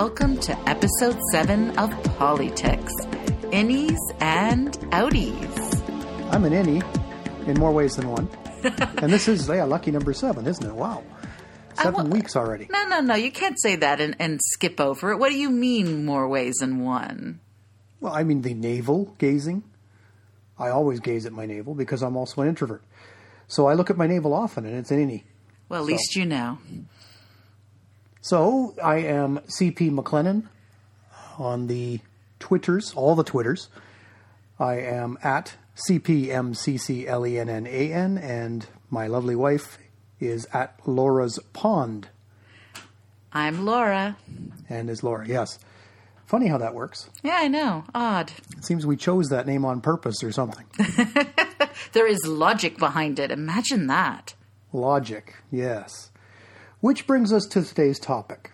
welcome to episode 7 of Politics Innies and Outies. I'm an innie in more ways than one. and this is, yeah, lucky number seven, isn't it? Wow. Seven weeks already. No, no, no, you can't say that and, and skip over it. What do you mean, more ways than one? Well, I mean the navel gazing. I always gaze at my navel because I'm also an introvert. So I look at my navel often and it's an innie. Well, at least you know. So I am CP McLennan on the Twitters, all the Twitters. I am at CPMCCLENNAN, and my lovely wife is at Laura's Pond, I'm Laura. and is Laura, yes. Funny how that works. Yeah, I know. Odd. It seems we chose that name on purpose or something. There is logic behind it. Imagine that. Logic, yes. Which brings us to today's topic.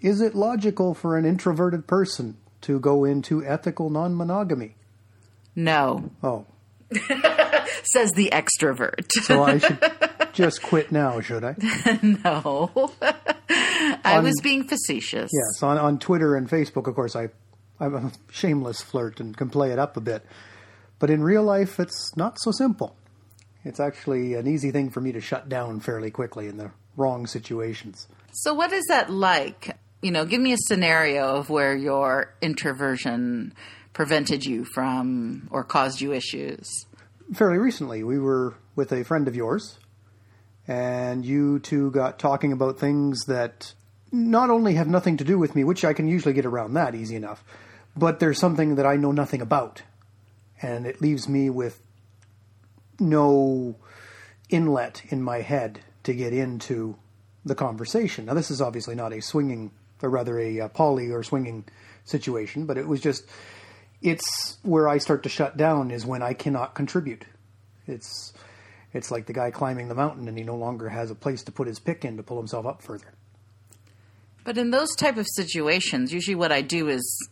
Is it logical for an introverted person to go into ethical non monogamy? No, Oh, says the extrovert. so I should just quit now, should I? no. I On- was being facetious. Yes, on, on Twitter and Facebook, of course, I, I'm a shameless flirt and can play it up a bit. But in real life, it's not so simple. It's actually an easy thing for me to shut down fairly quickly in the wrong situations. So, what is that like? You know, give me a scenario of where your introversion prevented you from or caused you issues. Fairly recently, we were with a friend of yours, and you two got talking about things that not only have nothing to do with me, which I can usually get around that easy enough, but there's something that I know nothing about. And it leaves me with no inlet in my head to get into the conversation. Now, this is obviously not a swinging, or rather a, uh poly or swinging situation, but it was just, it's where I start to shut down is when I cannot contribute. It's, it's like the guy climbing the mountain and he no longer has a place to put his pick in to pull himself up further. But in those type of situations, usually what I do is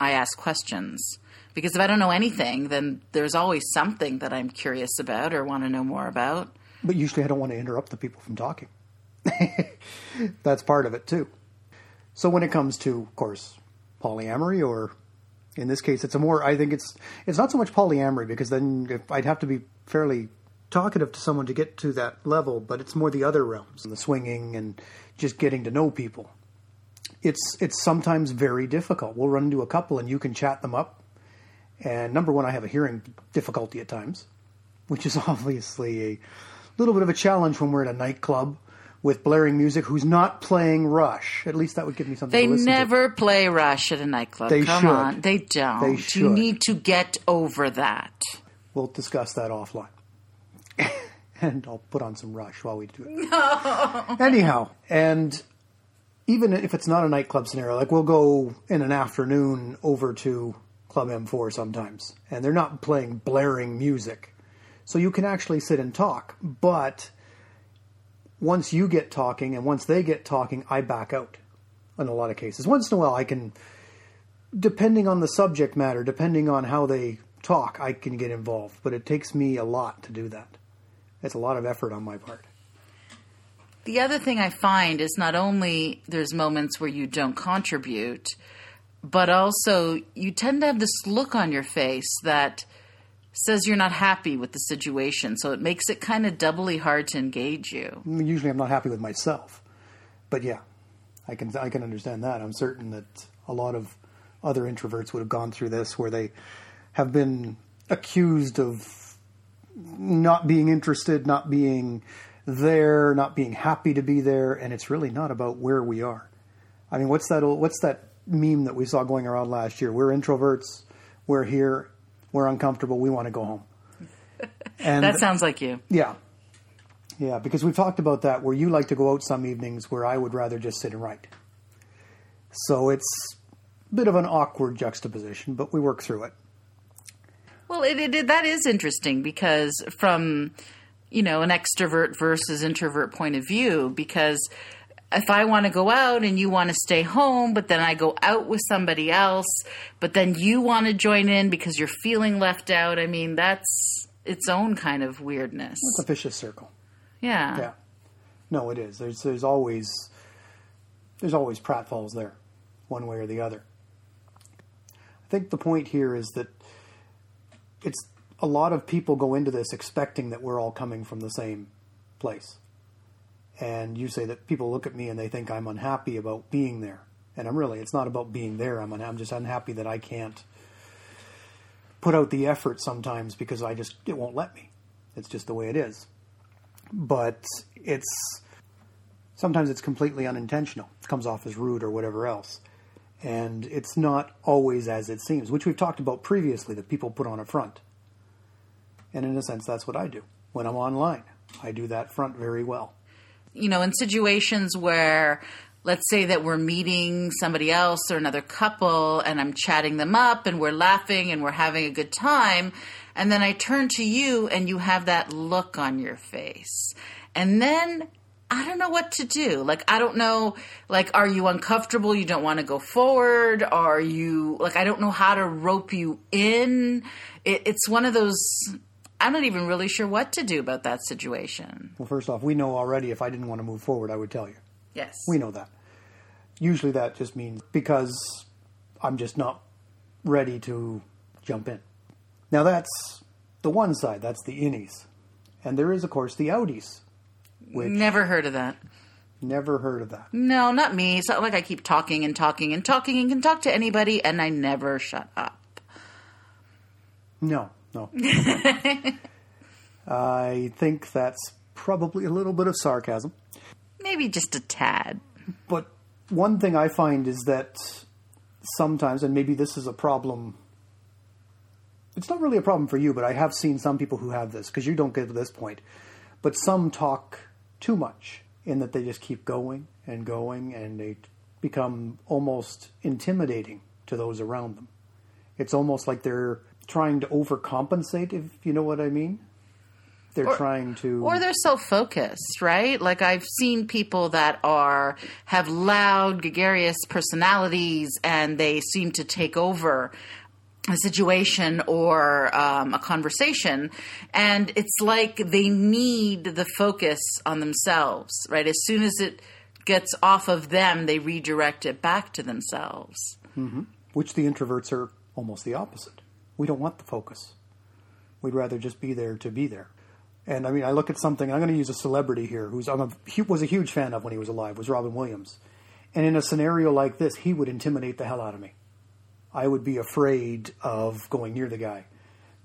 I ask questions. Because if I don't know anything, then there's always something that I'm curious about or want to know more about. But usually I don't want to interrupt the people from talking. That's part of it too. So when it comes to, of course, polyamory, or in this case, it's a more. I think it's it's not so much polyamory because then I'd have to be fairly talkative to someone to get to that level, but it's more the other realms, the swinging and just getting to know people. It's it's sometimes very difficult. We'll run into a couple and you can chat them up. And number one, I have a hearing difficulty at times, which is obviously a little bit of a challenge when we're at a nightclub with blaring music who's not playing Rush. At least that would give me something They to listen to. never play Rush at a nightclub. They Come should. on. They don't. They should. You need to get over that. We'll discuss that offline. and I'll put on some Rush while we do it. No. Anyhow, and even if it's not a nightclub scenario, like we'll go in an afternoon over to Club M4 sometimes, and they're not playing blaring music. So you can actually sit and talk, but once you get talking and once they get talking, I back out in a lot of cases. Once in a while, I can, depending on the subject matter, depending on how they talk, I can get involved, but it takes me a lot to do that. It's a lot of effort on my part. The other thing I find is not only there's moments where you don't contribute, but also you tend to have this look on your face that says you're not happy with the situation. So it makes it kind of doubly hard to engage you. Usually I'm not happy with myself, but yeah, I can I can understand that. I'm certain that a lot of other introverts would have gone through this, where they have been accused of not being interested, not being there, not being happy to be there, and it's really not about where we are. I mean, what's that? What's that meme that we saw going around last year? We're introverts. We're here. We're uncomfortable. We want to go home. And That sounds like you. yeah. Yeah, because we've talked about that where you like to go out some evenings where I would rather just sit and write. So it's a bit of an awkward juxtaposition, but we work through it. Well, it, it, it- that is interesting because from you know an extrovert versus introvert point of view, because if I want to go out and you want to stay home, but then I go out with somebody else, but then you want to join in because you're feeling left out. I mean, that's its own kind of weirdness. It's a vicious circle. Yeah. Yeah. No, it is. There's there's always there's always pratfalls there. one way or the other. I think the point here is that it's a lot of people go into this expecting that we're all coming from the same place. And you say that people look at me and they think I'm unhappy about being there. And I'm really, it's not about being there. I'm, I'm just unhappy that I can't put out the effort sometimes because I just, it won't let me. It's just the way it is. But it's, sometimes it's completely unintentional. It comes off as rude or whatever else. And it's not always as it seems, which we've talked about previously that people put on a front. And in a sense, that's what I do. When I'm online, I do that front very well. You know, in situations where let's say that we're meeting somebody else or another couple and I'm chatting them up and we're laughing and we're having a good time. And then I turn to you and you have that look on your face. And then I don't know what to do. Like, I don't know, like, are you uncomfortable? You don't want to go forward? Are you, like, I don't know how to rope you in. It, it's one of those, I'm not even really sure what to do about that situation. Well, first off, we know already if I didn't want to move forward, I would tell you. Yes. We know that. Usually that just means because I'm just not ready to jump in. Now that's the one side, that's the innies. And there is, of course, the outies. Which Never heard of that. never heard of that. No, not me. It's not like I keep talking and talking and talking and can talk to anybody and I never shut up. No, no. I think that's probably a little bit of sarcasm. Maybe just a tad. But one thing I find is that sometimes, and maybe this is a problem. It's not really a problem for you, but I have seen some people who have this because you don't get to this point. But some talk too much in that they just keep going and going and they become almost intimidating to those around them. It's almost like they're trying to overcompensate, if you know what I mean. They're Or- trying to. Or they're so focused, right? Like I've seen people that are have loud, gregarious personalities, and they seem to take over a situation or um, a conversation, and it's like they need the focus on themselves, right? As soon as it gets off of them, they redirect it back to themselves. which the introverts are almost the opposite. We don't want the focus. We'd rather just be there to be there. And I mean, I look at something. I'm going to use a celebrity here who's I'm a, was a huge fan of when he was alive. Was Robin Williams, and in a scenario like this, he would intimidate the hell out of me. I would be afraid of going near the guy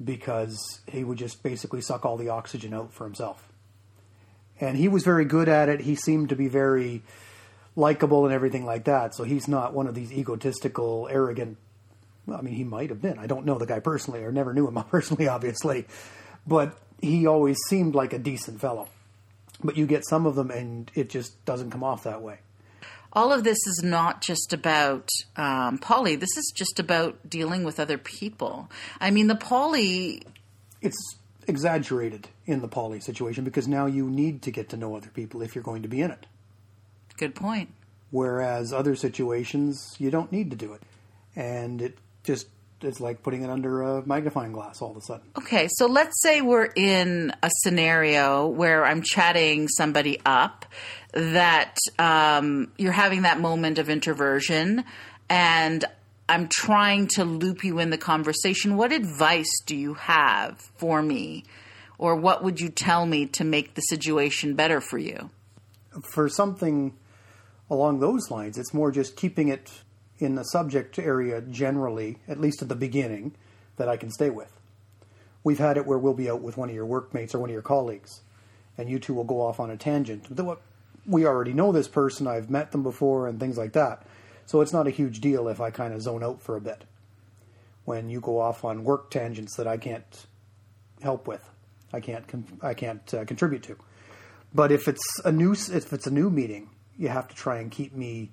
because he would just basically suck all the oxygen out for himself. And he was very good at it. He seemed to be very likable and everything like that. So he's not one of these egotistical, arrogant. Well, I mean, he might have been. I don't know the guy personally, or never knew him personally, obviously. But he always seemed like a decent fellow. But you get some of them, and it just doesn't come off that way. all of this is not just about um, poly. This is just about dealing with other people. I mean, the poly. It's exaggerated in the poly situation because now you need to get to know other people if you're going to be in it. Good point. Whereas other situations, you don't need to do it. And it just it's like putting it under a magnifying glass all of a sudden. Okay, so let's say we're in a scenario where I'm chatting somebody up that um, you're having that moment of introversion and I'm trying to loop you in the conversation. What advice do you have for me? Or what would you tell me to make the situation better for you? For something along those lines, it's more just keeping it in the subject area generally, at least at the beginning, that I can stay with. We've had it where we'll be out with one of your workmates or one of your colleagues, and you two will go off on a tangent. We already know this person, I've met them before, and things like that. So it's not a huge deal if I kind of zone out for a bit when you go off on work tangents that I can't help with, I can't I can't uh, contribute to. But if it's a new if it's a new meeting, you have to try and keep me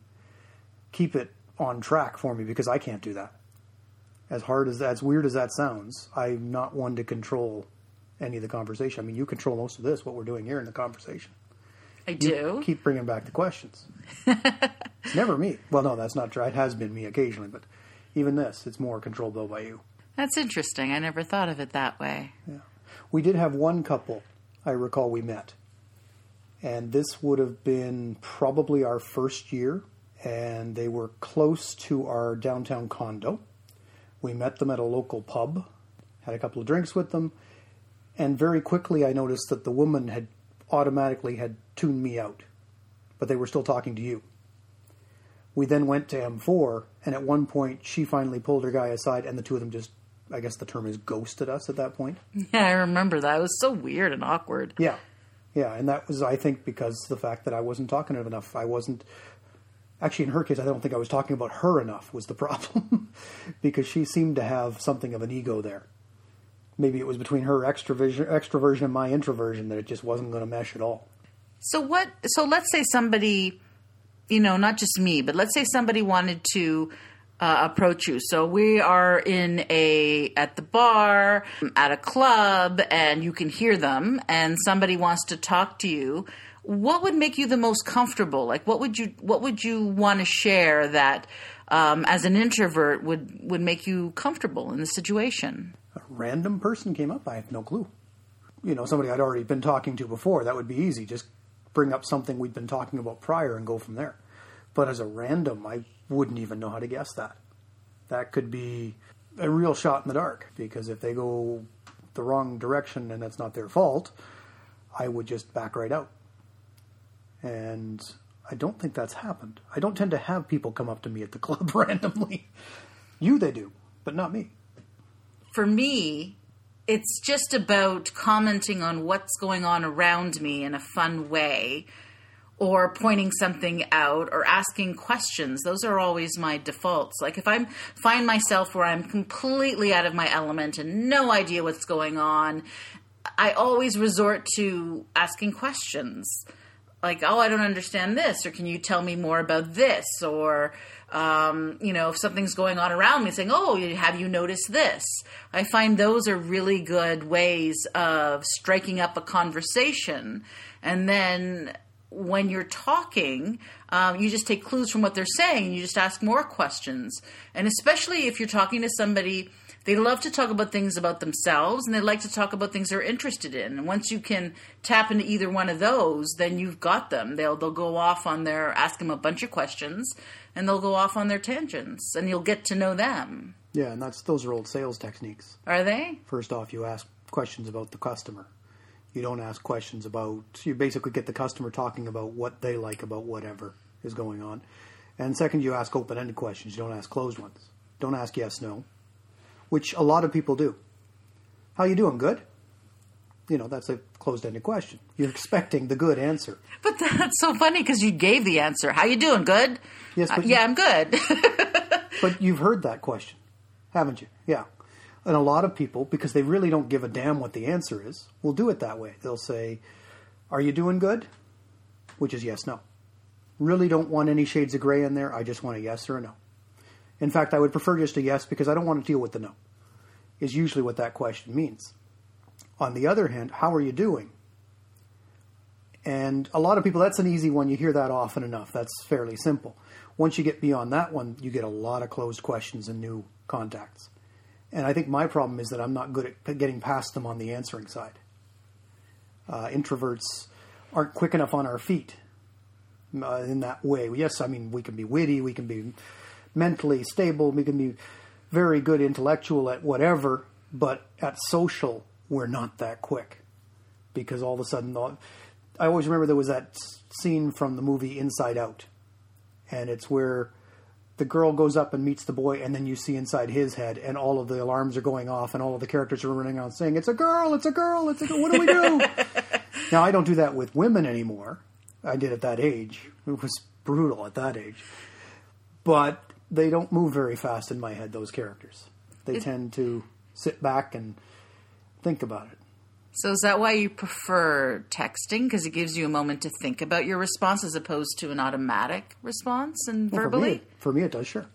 keep it on track for me because I can't do that. As hard as as weird as that sounds, I'm not one to control any of the conversation. I mean, you control most of this, what we're doing here in the conversation. I do. Keep bringing back the questions. it's never me. Well, no, that's not true. It has been me occasionally, but even this, it's more controlled though by you. That's interesting. I never thought of it that way. Yeah. We did have one couple I recall we met. And this would have been probably our first year and they were close to our downtown condo. We met them at a local pub, had a couple of drinks with them, and very quickly I noticed that the woman had automatically had tuned me out, but they were still talking to you. We then went to M4, and at one point she finally pulled her guy aside, and the two of them just, I guess the term is ghosted us at that point. Yeah, I remember that. It was so weird and awkward. Yeah. Yeah, and that was, I think, because the fact that I wasn't talking enough. I wasn't. Actually, in her case, I don't think I was talking about her enough was the problem, because she seemed to have something of an ego there. Maybe it was between her extroversion, extroversion and my introversion that it just wasn't going to mesh at all. So what? So let's say somebody, you know, not just me, but let's say somebody wanted to uh, approach you. So we are in a at the bar at a club, and you can hear them, and somebody wants to talk to you. What would make you the most comfortable? Like, what would you what would you want to share that, um, as an introvert, would would make you comfortable in the situation? A random person came up. I have no clue. You know, somebody I'd already been talking to before. That would be easy. Just bring up something we'd been talking about prior and go from there. But as a random, I wouldn't even know how to guess that. That could be a real shot in the dark because if they go the wrong direction and that's not their fault, I would just back right out. And I don't think that's happened. I don't tend to have people come up to me at the club randomly. You, they do, but not me. For me, it's just about commenting on what's going on around me in a fun way or pointing something out or asking questions those are always my defaults like if i find myself where i'm completely out of my element and no idea what's going on i always resort to asking questions like oh i don't understand this or can you tell me more about this? or um, you know if something's going on around me saying oh have you noticed this? I find those are really good ways of striking up a conversation. And then when you're talking, um, you just take clues from what they're saying and you just ask more questions. And especially if you're talking to somebody, they love to talk about things about themselves and they like to talk about things they're interested in. And once you can tap into either one of those, then you've got them. They'll they'll go off on their ask them a bunch of questions and they'll go off on their tangents and you'll get to know them. Yeah, and that's those are old sales techniques. Are they? First off, you ask questions about the customer you don't ask questions about you basically get the customer talking about what they like about whatever is going on and second you ask open-ended questions you don't ask closed ones don't ask yes no which a lot of people do. How you doing? Good? You know that's a closed-ended question. You're expecting the good answer. But that's so funny because you gave the answer. How you doing? Good? Yes uh, yeah i'm good. But you've heard that question haven't you? Yeah. And a lot of people, because they really don't give a damn what the answer is, will do it that way. They'll say, Are you doing good? Which is yes, no. Really don't want any shades of gray in there. I just want a yes or a no. In fact, I would prefer just a yes because I don't want to deal with the no, is usually what that question means. On the other hand, how are you doing? And a lot of people, that's an easy one. You hear that often enough. That's fairly simple. Once you get beyond that one, you get a lot of closed questions and new contacts. And I think my problem is that I'm not good at getting past them on the answering side. Uh, introverts aren't quick enough on our feet uh, in that way. Yes, I mean, we can be witty, we can be mentally stable, we can be very good intellectual at whatever, but at social, we're not that quick. Because all of a sudden, I always remember there was that scene from the movie Inside Out. And it's where the girl goes up and meets the boy, and then you see inside his head, and all of the alarms are going off, and all of the characters are running around saying, "It's a girl! It's a girl! It's a girl! What do we do?" now I don't do that with women anymore. I did at that age. It was brutal at that age, but they don't move very fast in my head. Those characters, they it, tend to sit back and think about it. So is that why you prefer texting? Because it gives you a moment to think about your response as opposed to an automatic response and well, verbally? For me, for me, it does, sure.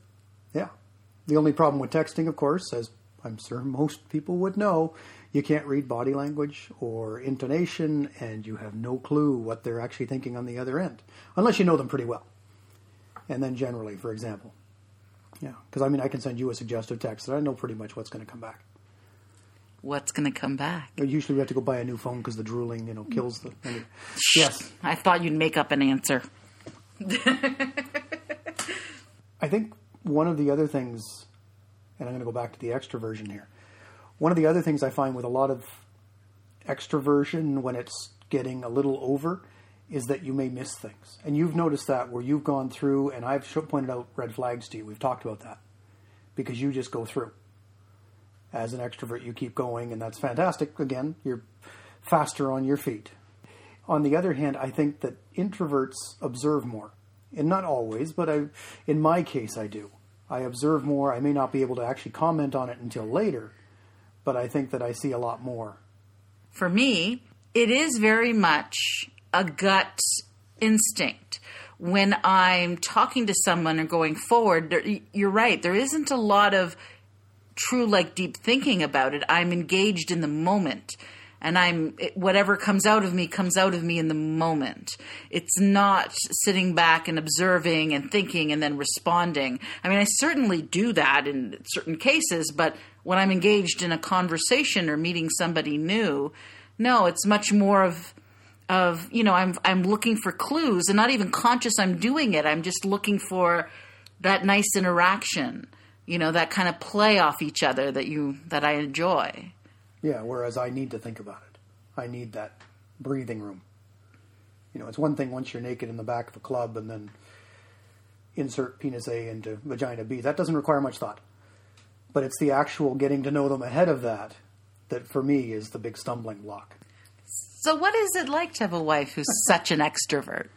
Yeah. The only problem with texting, of course, as I'm sure most people would know, you can't read body language or intonation, and you have no clue what they're actually thinking on the other end, unless you know them pretty well. And then generally, for example. Yeah, because I mean, I can send you a suggestive text, and I know pretty much what's going to come back what's going to come back. Usually we have to go buy a new phone because the drooling, you know, kills the. Mm. yes. I thought you'd make up an answer. I think one of the other things, and I'm going to go back to the extroversion here. One of the other things I find with a lot of extroversion when it's getting a little over is that you may miss things. And you've noticed that where you've gone through, and I've pointed out red flags to you. We've talked about that because you just go through. As an extrovert, you keep going, and that's fantastic. Again, you're faster on your feet. On the other hand, I think that introverts observe more. And not always, but I, in my case, I do. I observe more. I may not be able to actually comment on it until later, but I think that I see a lot more. For me, it is very much a gut instinct. When I'm talking to someone or going forward, there, you're right, there isn't a lot of true, like, deep thinking about it. I'm engaged in the moment and I'm whatever comes out of me comes out of me in the moment. It's not sitting back and observing and thinking and then responding. I mean, I certainly do that in certain cases, but when I'm engaged in a conversation or meeting somebody new, no, it's much more of of you know I'm I'm looking for clues and not even conscious I'm doing it. I'm just looking for that nice interaction, you know, that kind of play off each other that you that I enjoy. Yeah, whereas I need to think about it. I need that breathing room. You know, it's one thing once you're naked in the back of a club and then insert penis A into vagina B. That doesn't require much thought. But it's the actual getting to know them ahead of that that for me is the big stumbling block. So, what is it like to have a wife who's such an extrovert?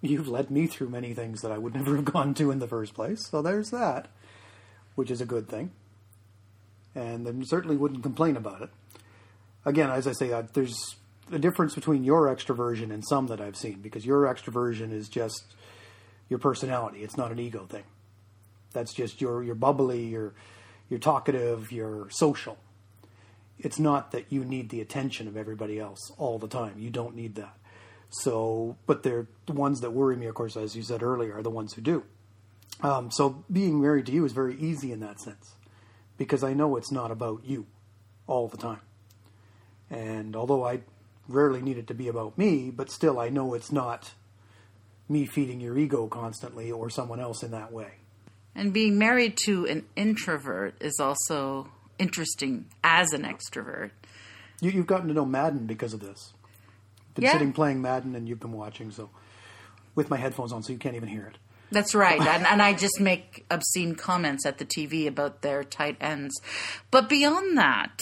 You've led me through many things that I would never have gone to in the first place. So, there's that, which is a good thing and then certainly wouldn't complain about it. Again, as I say, uh, there's a difference between your extroversion and some that I've seen because your extroversion is just your personality. It's not an ego thing. That's just your you're bubbly, you're you're talkative, you're social. It's not that you need the attention of everybody else all the time. You don't need that. So, but they're the ones that worry me, of course, as you said earlier, are the ones who do. Um, so, being married to you is very easy in that sense because I know it's not about you all the time. And although I rarely need it to be about me, but still I know it's not me feeding your ego constantly or someone else in that way. And being married to an introvert is also interesting as an extrovert. You, have gotten to know Madden because of this. Been yeah. sitting playing Madden and you've been watching, so with my headphones on, so you can't even hear it. That's right. and, and, I just make obscene comments at the TV about their tight ends. But beyond that,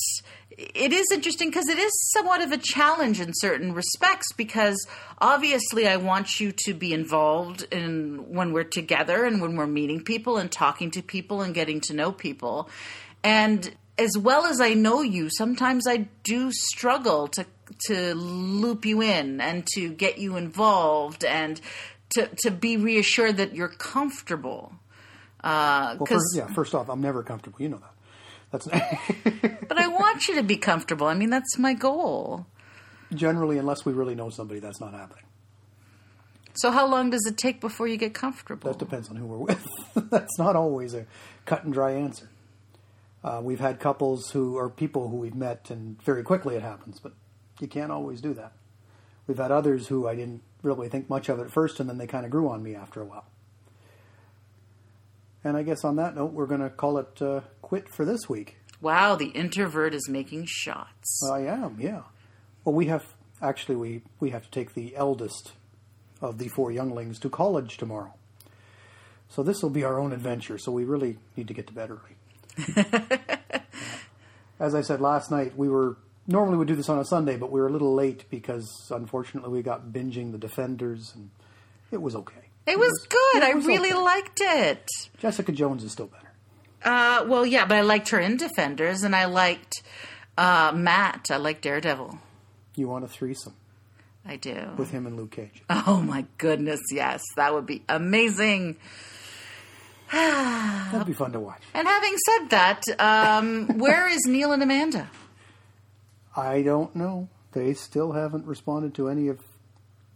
it is interesting because it is somewhat of a challenge in certain respects because obviously I want you to be involved in when we're together and when we're meeting people and talking to people and getting to know people. And as well as I know you, sometimes I do struggle to to loop you in and to get you involved and to to be reassured that you're comfortable. Uh, well, first, yeah. First off, I'm never comfortable. You know that. That's. but I want you to be comfortable. I mean, that's my goal. Generally, unless we really know somebody, that's not happening. So, how long does it take before you get comfortable? That depends on who we're with. that's not always a cut and dry answer. Uh, we've had couples who are people who we've met, and very quickly it happens, but you can't always do that. We've had others who I didn't really think much of at first, and then they kind of grew on me after a while. And I guess on that note, we're going to call it uh, quit for this week. Wow, the introvert is making shots. I am, yeah. Well, we have actually we we have to take the eldest of the four younglings to college tomorrow. So this will be our own adventure. So we really need to get to bed early. As I said last night, we were normally we do this on a Sunday, but we were a little late because unfortunately we got binging the Defenders, and it was okay. It, it was, was, good. It was I really okay. liked it. Jessica Jones is still better. Uh, well, yeah, but I liked her in Defenders, and I liked uh, Matt. I like Daredevil. You want a threesome? I do. With him and Luke Cage. Oh my goodness, yes, that would be amazing. That'd be fun to watch. And having said that, um, where is Neil and Amanda? I don't know. They still haven't responded to any of.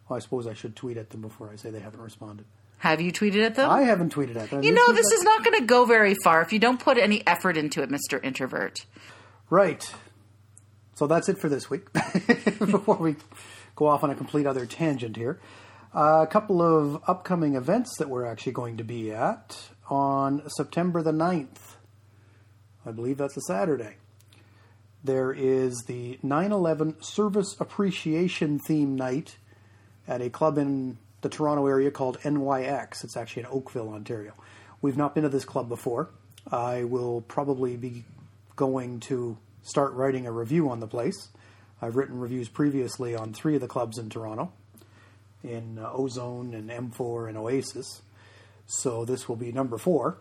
Well, I suppose I should tweet at them before I say they haven't responded. Have you tweeted at them? I haven't tweeted at them. You know, this is not going to go very far if you don't put any effort into it, Mr. Introvert. Right. So that's it for this week. Before we go off on a complete other tangent here. A couple of upcoming events that we're actually going to be at on September the 9th. I believe that's a Saturday. There is the 9 11 Service Appreciation Theme Night at a club in the Toronto area called NYX. It's actually in Oakville, Ontario. We've not been to this club before. I will probably be going to start writing a review on the place. I've written reviews previously on three of the clubs in Toronto, in Ozone and M4 and Oasis. So this will be number four.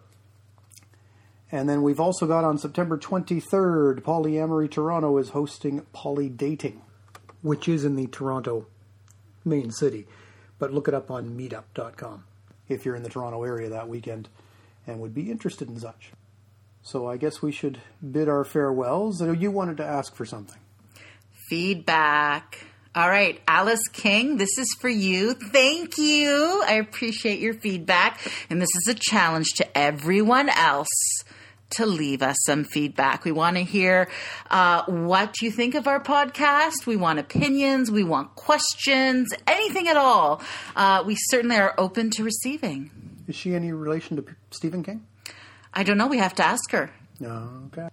And then we've also got on September 23rd, Polyamory Toronto is hosting Poly Dating, which is in the Toronto main city. But look it up on meetup.com if you're in the Toronto area that weekend and would be interested in such. So I guess we should bid our farewells. You wanted to ask for something. Feedback. All right, Alice King, this is for you. Thank you. I appreciate your feedback. And this is a challenge to everyone else to leave us some feedback. We want to hear uh, what you think of our podcast. We want opinions. We want questions, anything at all. Uh, we certainly are open to receiving. Is she any relation to Stephen King? I don't know. We have to ask her. Okay.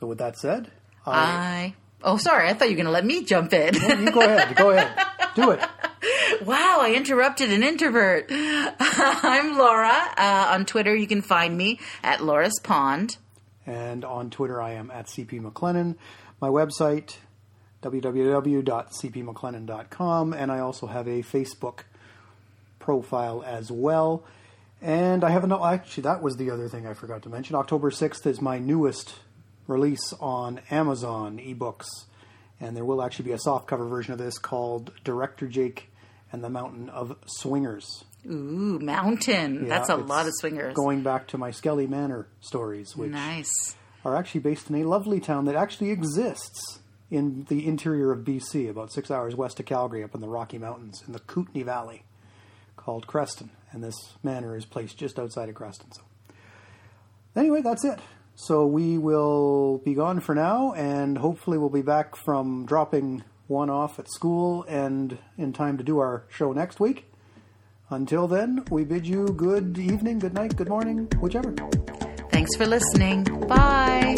So, with that said, I. I oh, sorry. I thought you were going to let me jump in. you go ahead. Go ahead. Do it. Wow, I interrupted an introvert. I'm Laura. Uh, on Twitter, you can find me at Laura's Pond. And on Twitter, I am at CP McLennan. My website, www.cpmclennan.com. And I also have a Facebook profile as well. And I have no, actually, that was the other thing I forgot to mention. October 6th is my newest release on Amazon ebooks. And there will actually be a softcover version of this called Director Jake and the Mountain of Swingers. Ooh, mountain. Yeah, That's a lot of swingers. Going back to my Skelly Manor stories, which nice. are actually based in a lovely town that actually exists in the interior of BC, about six hours west of Calgary, up in the Rocky Mountains, in the Kootenay Valley, called Creston. And this manor is placed just outside of Creston. So, anyway, that's it. So we will be gone for now, and hopefully we'll be back from dropping one off at school and in time to do our show next week. Until then, we bid you good evening, good night, good morning, whichever. Thanks for listening. Bye.